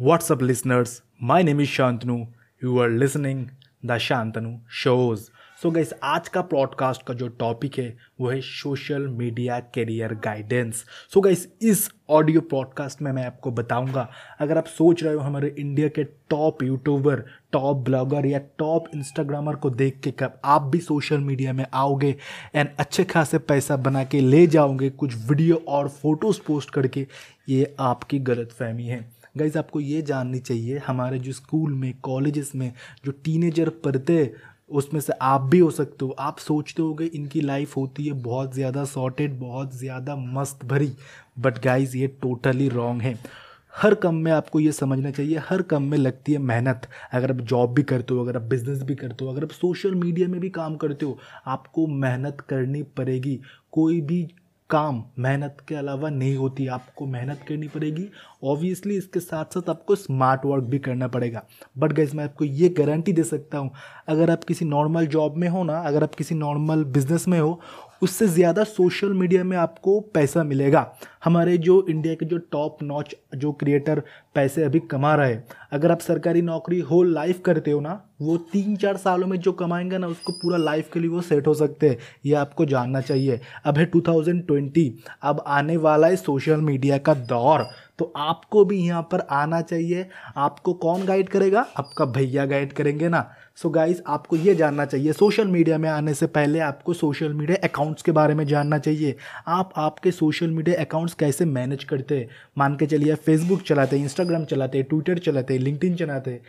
What's up, listeners? My name is Shantanu. You are listening the Shantanu shows. So guys आज का podcast का जो topic है वो है social media career guidance so guys इस ऑडियो पॉडकास्ट में मैं आपको बताऊँगा अगर आप सोच रहे हो हमारे इंडिया के टॉप यूट्यूबर टॉप ब्लॉगर या टॉप इंस्टाग्रामर को देख के कब आप भी सोशल मीडिया में आओगे एंड अच्छे खासे पैसा बना के ले जाओगे कुछ वीडियो और फ़ोटोज़ पोस्ट करके ये आपकी गलत फहमी है गाइज़ आपको ये जाननी चाहिए, हमारे जो स्कूल में कॉलेजेस में जो टीनेजर पढ़ते, उसमें से आप भी हो सकते हो। आप सोचते हो इनकी लाइफ होती है बहुत ज़्यादा सॉर्टेड बहुत ज़्यादा मस्त भरी। बट गाइज़ ये टोटली रॉन्ग है। हर कम में आपको ये समझना चाहिए, हर कम में लगती है मेहनत। अगर आप जॉब भी करते हो, अगर आप बिज़नेस भी करते हो, अगर आप सोशल मीडिया में भी काम करते हो, आपको मेहनत करनी पड़ेगी। कोई भी काम, मेहनत के अलावा नहीं होती, आपको मेहनत करनी पड़ेगी। ऑब्वियसली इसके साथ साथ आपको स्मार्ट वर्क भी करना पड़ेगा। बट गैस मैं आपको ये गारंटी दे सकता हूँ, अगर आप किसी नॉर्मल जॉब में हो ना, अगर आप किसी नॉर्मल बिज़नेस में हो, उससे ज़्यादा सोशल मीडिया में आपको पैसा मिलेगा। हमारे जो इंडिया के जो टॉप नॉच जो क्रिएटर पैसे अभी कमा रहे हैं, अगर आप सरकारी नौकरी होल लाइफ करते हो ना, वो तीन चार सालों में जो कमाएँगे ना, उसको पूरा लाइफ के लिए वो सेट हो सकते हैं। ये आपको जानना चाहिए। अब है 2020 अब आने वाला है सोशल मीडिया का दौर। तो आपको भी यहाँ पर आना चाहिए। आपको कौन गाइड करेगा? आपका भैया गाइड करेंगे ना। सो so गाइस आपको ये जानना चाहिए। सोशल मीडिया में आने से पहले आपको सोशल मीडिया अकाउंट्स के बारे में जानना चाहिए। आप आपके सोशल मीडिया अकाउंट्स कैसे मैनेज करते हैं? मान के चलिए फेसबुक चलाते इंस्टाग्राम चलाते ट्विटर चलाते लिंकडिन चलाते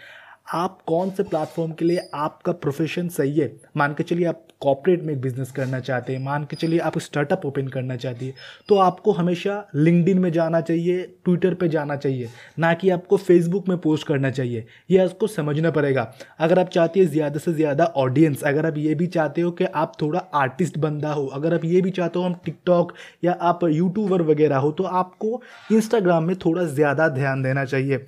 आप कौन से प्लेटफॉर्म के लिए आपका प्रोफेशन सही है? मान के चलिए आप कॉपरेट में बिज़नेस करना चाहते हैं, मान के चलिए आप स्टार्टअप ओपन करना चाहती है तो आपको हमेशा लिंकडिन में जाना चाहिए ट्विटर पे जाना चाहिए, ना कि आपको फेसबुक में पोस्ट करना चाहिए। ये आपको समझना पड़ेगा। अगर आप चाहती है ज़्यादा से ज़्यादा ऑडियंस अगर आप ये भी चाहते हो कि आप थोड़ा आर्टिस्ट बंदा हो, अगर आप ये भी चाहते हो हम टिकटॉक या आप यूट्यूबर वगैरह हो तो आपको इंस्टाग्राम में थोड़ा ज़्यादा ध्यान देना चाहिए।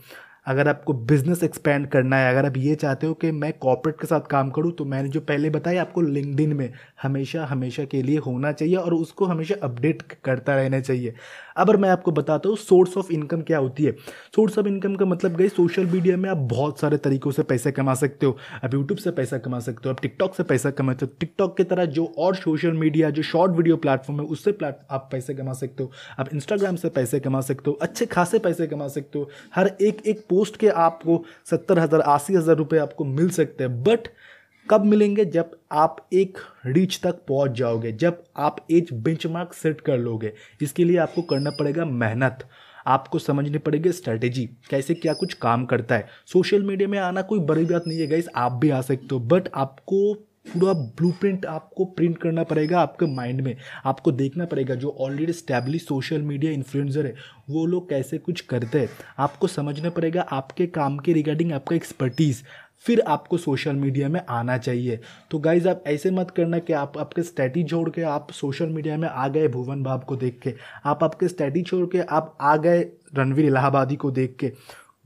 अगर आपको बिज़नेस एक्सपेंड करना है, अगर आप ये चाहते हो कि मैं कॉर्पोरेट के साथ काम करूँ तो मैंने जो पहले बताया आपको लिंकडिन में, हमेशा हमेशा के लिए होना चाहिए और उसको हमेशा अपडेट करता रहना चाहिए। अगर मैं आपको बताता हूँ सोर्स ऑफ़ इनकम क्या होती है? सोर्स ऑफ़ इनकम का मतलब गई सोशल मीडिया में आप बहुत सारे तरीक़ों से पैसे कमा सकते हो। आप यूट्यूब से पैसा कमा सकते हो, आप टिकटॉक से पैसा कमा सकते हो। टिकटॉक की तरह जो और सोशल मीडिया जो शॉर्ट वीडियो प्लेटफॉर्म है, उससे आप पैसे कमा सकते हो। आप इंस्टाग्राम से पैसे कमा सकते हो, अच्छे खासे पैसे कमा सकते हो। हर एक एक पोस्ट के आपको सत्तर हज़ार, अस्सी हज़ार रुपये आपको मिल सकते हैं। बट कब मिलेंगे? जब आप एक रीच तक पहुँच जाओगे, जब आप एक बेंचमार्क सेट कर लोगे। इसके लिए आपको करना पड़ेगा मेहनत। आपको समझनी पड़ेगी स्ट्रेटेजी कैसे क्या कुछ काम करता है। सोशल मीडिया में आना कोई बड़ी बात नहीं है गाइस आप भी आ सकते हो। बट आपको पूरा ब्लूप्रिंट आपको प्रिंट करना पड़ेगा आपके माइंड में। आपको देखना पड़ेगा जो already establish social media influencer है, वो लोग कैसे कुछ करते हैं। आपको समझना पड़ेगा आपके काम के रिगार्डिंग आपका एक्सपर्टीज़ फिर आपको सोशल मीडिया में आना चाहिए। तो गाइज़ आप ऐसे मत करना कि आप आपके स्टडी छोड़ के आप सोशल मीडिया में आ गए भुवन बाब को देख के। आप आपके स्टडी छोड़ के आप आ गए रणवीर इलाहाबादी को देख के।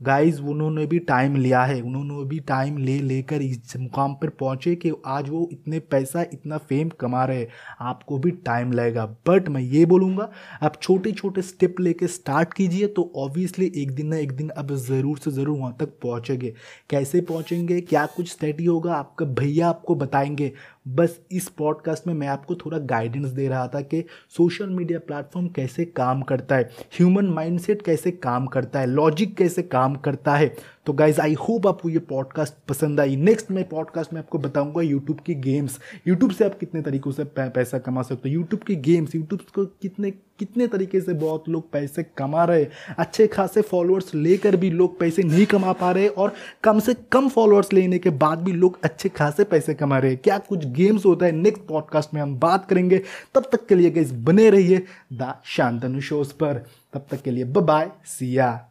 गाइज़ उन्होंने भी टाइम लिया है। उन्होंने भी टाइम ले लेकर इस मुकाम पर पहुँचे कि आज वो इतने पैसा, इतना फेम कमा रहे आपको भी टाइम लगेगा। बट मैं ये बोलूँगा, आप छोटे छोटे स्टेप लेके स्टार्ट कीजिए तो ऑब्वियसली एक दिन ना एक दिन अब ज़रूर से ज़रूर वहाँ तक पहुँचेंगे। कैसे पहुँचेंगे? क्या कुछ स्टडी होगा? आपका भैया आपको बताएँगे। बस इस पॉडकास्ट में मैं आपको थोड़ा गाइडेंस दे रहा था कि सोशल मीडिया प्लेटफॉर्म कैसे काम करता है ह्यूमन माइंडसेट कैसे काम करता है लॉजिक कैसे काम करता है। तो गाइज़ आई होप आपको ये पॉडकास्ट पसंद आई। नेक्स्ट मैं पॉडकास्ट में आपको बताऊँगा यूट्यूब की गेम्स यूट्यूब से आप कितने तरीक़ों से पैसा कमा सकते हो? यूट्यूब की गेम्स यूट्यूब को कितने कितने तरीके से बहुत लोग पैसे कमा रहे अच्छे खासे फॉलोअर्स लेकर भी लोग पैसे नहीं कमा पा रहे और कम से कम फॉलोअर्स लेने के बाद भी लोग अच्छे खासे पैसे कमा रहे क्या कुछ गेम्स होता है? नेक्स्ट पॉडकास्ट में हम बात करेंगे। तब तक के लिए गैस बने रहिए द शांतनु शोज़ पर। तब तक के लिए बाय सिया